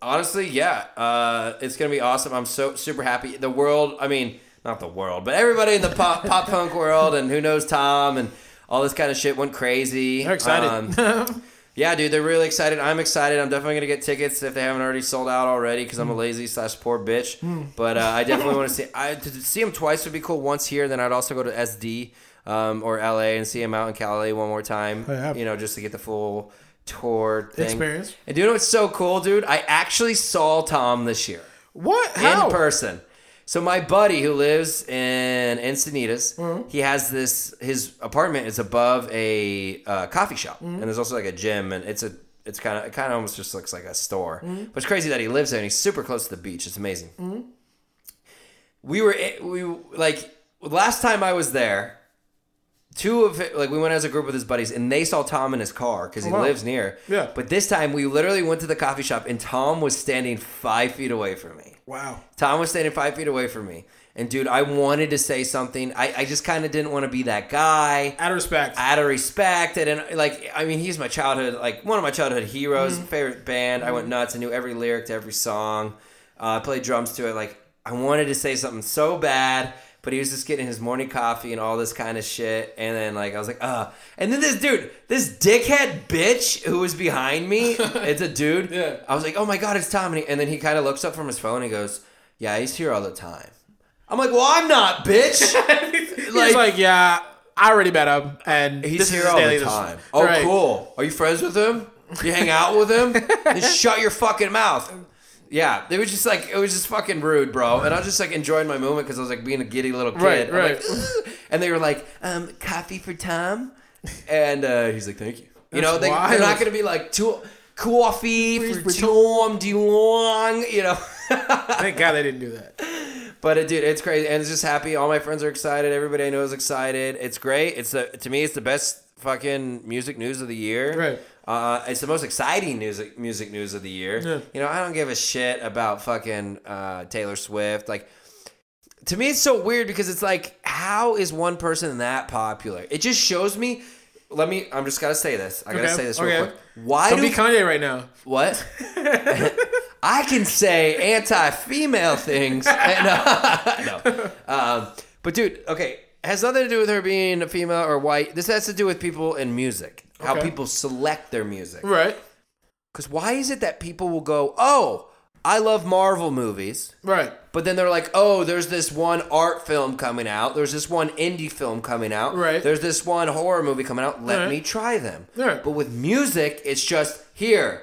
Honestly, yeah, uh, it's gonna be awesome. I'm so super happy. The world, I mean, not the world, but everybody in the pop pop punk world, and who knows Tom and all this kind of shit went crazy. They're excited. Um, yeah, dude, they're really excited. I'm excited. I'm definitely gonna get tickets if they haven't already sold out already because I'm Hmm. a lazy slash poor bitch. But uh, I definitely want to see. I to see him twice would be cool. Once here, then I'd also go to SD um, or LA and see him out in Cali one more time. Oh, yeah. You know, just to get the full tour thing. Experience. And do you know what's so cool, dude? I actually saw Tom this year What? How? in person. So my buddy who lives in Encinitas, Uh-huh. he has this. His apartment is above a uh, coffee shop, Mm-hmm. and there's also like a gym, and it's a. It's kind of. It kind of almost just looks like a store. Mm-hmm. But it's crazy that he lives there, and he's super close to the beach. It's amazing. We were we like last time I was there. Two of like we went as a group with his buddies, and they saw Tom in his car because he Oh, wow. lives near. Yeah. But this time we literally went to the coffee shop, and Tom was standing five feet away from me. Wow. Tom was standing five feet away from me. And dude, I wanted to say something. I, I just kind of didn't want to be that guy. Out of respect. Out of respect. And, and like, I mean, he's my childhood, like one of my childhood heroes, favorite band. I went nuts. I knew every lyric to every song. Uh, I played drums to it. Like, I wanted to say something so bad, but he was just getting his morning coffee and all this kind of shit. And then, like, I was like, uh. And then this dude, this dickhead bitch who was behind me, it's a dude. Yeah. I was like, oh my God, it's Tom. And, he, and then he kind of looks up from his phone and he goes, yeah, he's here all the time. I'm like, well, I'm not, bitch. He's like, yeah, I already met him, and He's here all the time. Oh, Right. cool. Are you friends with him? You hang out with him? then shut your fucking mouth. Yeah, it was just like it was just fucking rude, bro. And I was just like enjoying my moment because I was like being a giddy little kid. Right, I'm right. like, and they were like, um, "Coffee for Tom," and uh, he's like, "Thank you." You know, they, they're not gonna be like too. coffee Please, for for Tom DeLonge, you know. Thank God they didn't do that. But it, dude, it's crazy, and it's just happy. All my friends are excited. Everybody I know is excited. It's great. It's the to me, it's the best fucking music news of the year. Right. Uh, it's the most exciting music music news of the year. Yeah. You know, I don't give a shit about fucking uh, Taylor Swift. Like, to me, it's so weird because it's like, how is one person that popular? It just shows me. Let me. I'm just gotta say this. I gotta Okay, say this real okay. quick. Why Don't do be Kanye right now. what? I can say anti-female things. And, uh, no, um, but dude, okay, has nothing to do with her being a female or white. This has to do with people in music, how Okay. people select their music. Right. Because why is it that people will go, "Oh, I love Marvel movies," Right. but then they're like, "Oh, there's this one art film coming out. There's this one indie film coming out. Right. There's this one horror movie coming out. Let Right. me try them." Right. But with music, it's just here.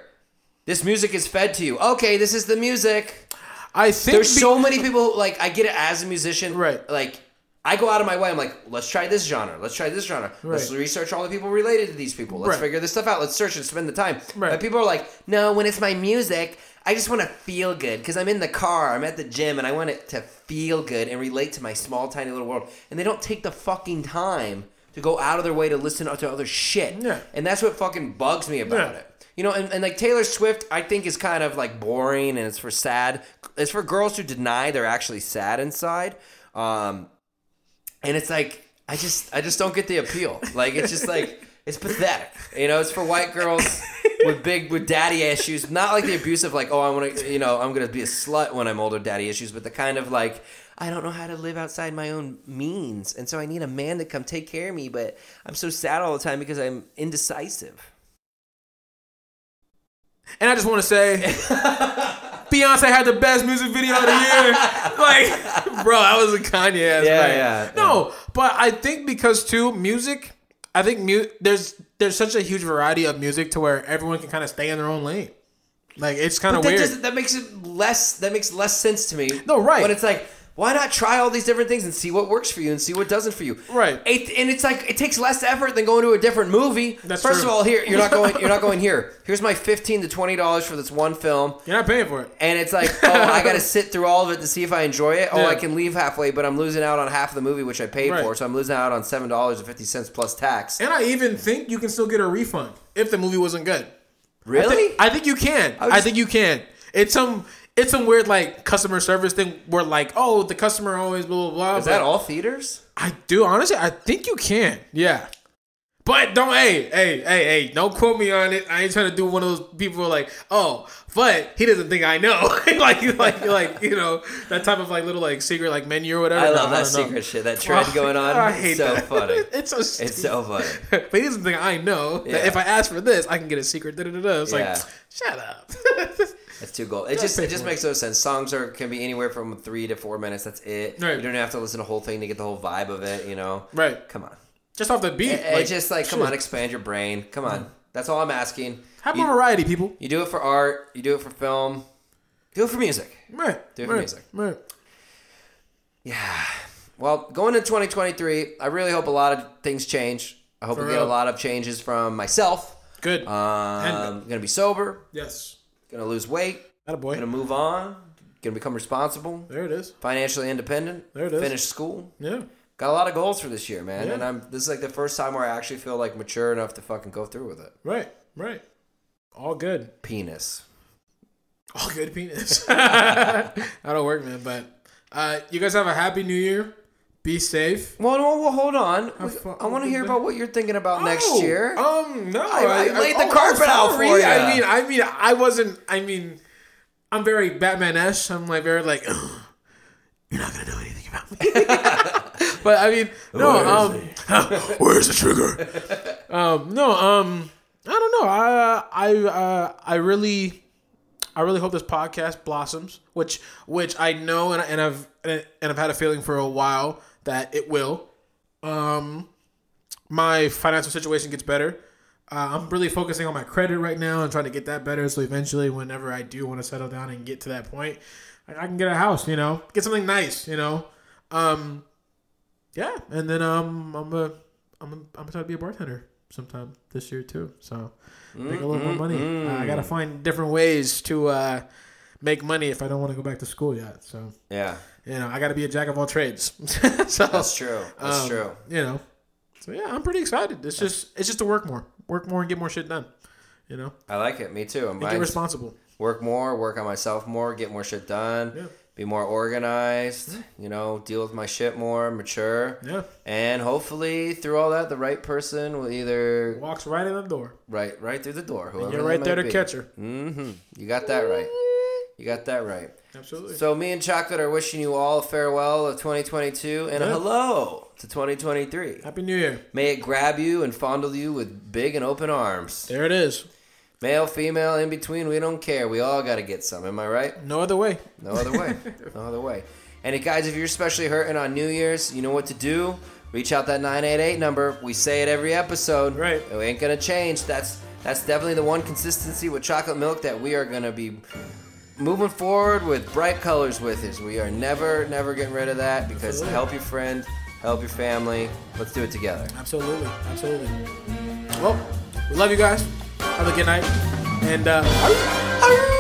This music is fed to you. Okay, this is the music. I think There's be- so many people like I get it as a musician. Right. Like I go out of my way. I'm like, let's try this genre. Let's try this genre. Let's research all the people related to these people. Let's Right. figure this stuff out. Let's search and spend the time. Right. But people are like, no, when it's my music, I just want to feel good because I'm in the car, I'm at the gym, and I want it to feel good and relate to my small, tiny little world. And they don't take the fucking time to go out of their way to listen to other shit. Yeah. And that's what fucking bugs me about Yeah. it. You know, and, and like Taylor Swift, I think is kind of like boring and it's for sad. It's for girls who deny they're actually sad inside. Um, and it's like I just I just don't get the appeal. Like it's just like it's pathetic. You know, it's for white girls with big with daddy issues. Not like the abusive like, oh I wanna you know, I'm gonna be a slut when I'm older daddy issues, but the kind of like I don't know how to live outside my own means, and so I need a man to come take care of me, but I'm so sad all the time because I'm indecisive. And I just want to say, Beyonce had the best music video of the year. like, bro, that was a Kanye ass. Yeah, right? yeah, No, but I think because too music, I think mu- there's there's such a huge variety of music to where everyone can kind of stay in their own lane. Like it's kind of that weird. doesn't that makes it less that makes less sense to me. No, right. But it's like, why not try all these different things and see what works for you and see what doesn't for you? Right. It, and it's like it takes less effort than going to a different movie. That's First true. of all, here you're not going. You're not going here. Here's my fifteen to twenty dollars for this one film. You're not paying for it. And it's like, oh, I got to sit through all of it to see if I enjoy it. Oh, Yeah. I can leave halfway, but I'm losing out on half of the movie which I paid Right. for, so I'm losing out on seven dollars and fifty cents plus tax. And I even think you can still get a refund if the movie wasn't good. Really? I think, I think you can. I, was- think you can. It's some it's some weird like customer service thing where like oh the customer always blah blah blah. Is that all theaters? I do honestly. I think you can. Yeah. But don't hey hey hey hey don't quote me on it. I ain't trying to do one of those people who are like oh but he doesn't think I know like like like you know that type of like little like secret like menu or whatever. I No, love that don't know. secret shit, that trend Oh, going on. I hate so that. funny. it's so stupid. It's so funny. but he doesn't think I know Yeah. that if I ask for this, I can get a secret. Da, da, da, da. It's Yeah. like, shut up. That's too gold. It just it just makes no sense. Songs are can be anywhere from three to four minutes. That's it. Right. You don't have to listen to the whole thing to get the whole vibe of it. You know. right. Come on. Just off the beat. It, like, it's just like come shit. on, expand your brain. Come on. That's all I'm asking. Have you, more variety, people. you do it for art. You do it for film. Do it for music. Right. Do it for music. Right. Yeah. Well, going into 2023, I really hope a lot of things change. I hope For we get a lot of changes from myself. Good. Um, I'm gonna be sober. yes. Gonna lose weight. That a boy. Gonna move on. Gonna become responsible. There it is. Financially independent. There it is. Finish school. Yeah. Got a lot of goals for this year, man. Yeah. And I'm this is like the first time where I actually feel like mature enough to fucking go through with it. Right. Right. All good. Penis. All good penis. That'll work, man. But uh, you guys have a happy new year. Be safe. Well, well, well hold on. We- fu- I want to hear about what you're thinking about next Oh, year. Um, no, I- I laid the oh, carpet out for ya. I mean, I mean, I wasn't. I mean, I'm very Batman-esque. I'm like very like, you're not gonna know anything about me. but I mean, no. um, where's the trigger? um, no. Um, I don't know. I I uh, I really. I really hope this podcast blossoms, which which I know and, and I've and I've had a feeling for a while that it will. Um, my financial situation gets better. Uh, I'm really focusing on my credit right now and trying to get that better. So eventually, whenever I do want to settle down and get to that point, I, I can get a house. You know, get something nice. You know, um, yeah. And then um, I'm a I'm a, I'm gonna try to be a bartender sometime this year too. So make a little more money. Uh, I gotta find different ways to uh, make money if I don't want to go back to school yet. So Yeah, you know, I gotta be a jack of all trades. so that's true. That's um, true. You know, so yeah, I'm pretty excited. It's just it's just to work more, work more, and get more shit done. You know, I like it. Me too. I'm get responsible. work more, work on myself more, get more shit done, Yeah. be more organized, you know, deal with my shit more, mature. Yeah, And hopefully through all that the right person will either walks right in the door. right right through the door. Whoever And you're right there to be. catch her. Mm-hmm. You got that right. You got that right. Absolutely. So me and Chocolate are wishing you all a farewell of 2022 and a hello to 2023. Happy New Year. May it grab you and fondle you with big and open arms. There it is. Male, female, in between, we don't care. We all got to get some. Am I right? No other way. No other way. no other way. And guys, if you're especially hurting on New Year's, you know what to do. Reach out that 988 number. We say it every episode. Right. It ain't gonna change. That's that's definitely the one consistency with chocolate milk that we are gonna be moving forward with bright colors with us. we are never never getting rid of that because Absolutely. help your friend, help your family. Let's do it together. Absolutely. Absolutely. Well, we love you guys. Have a good night. And uh,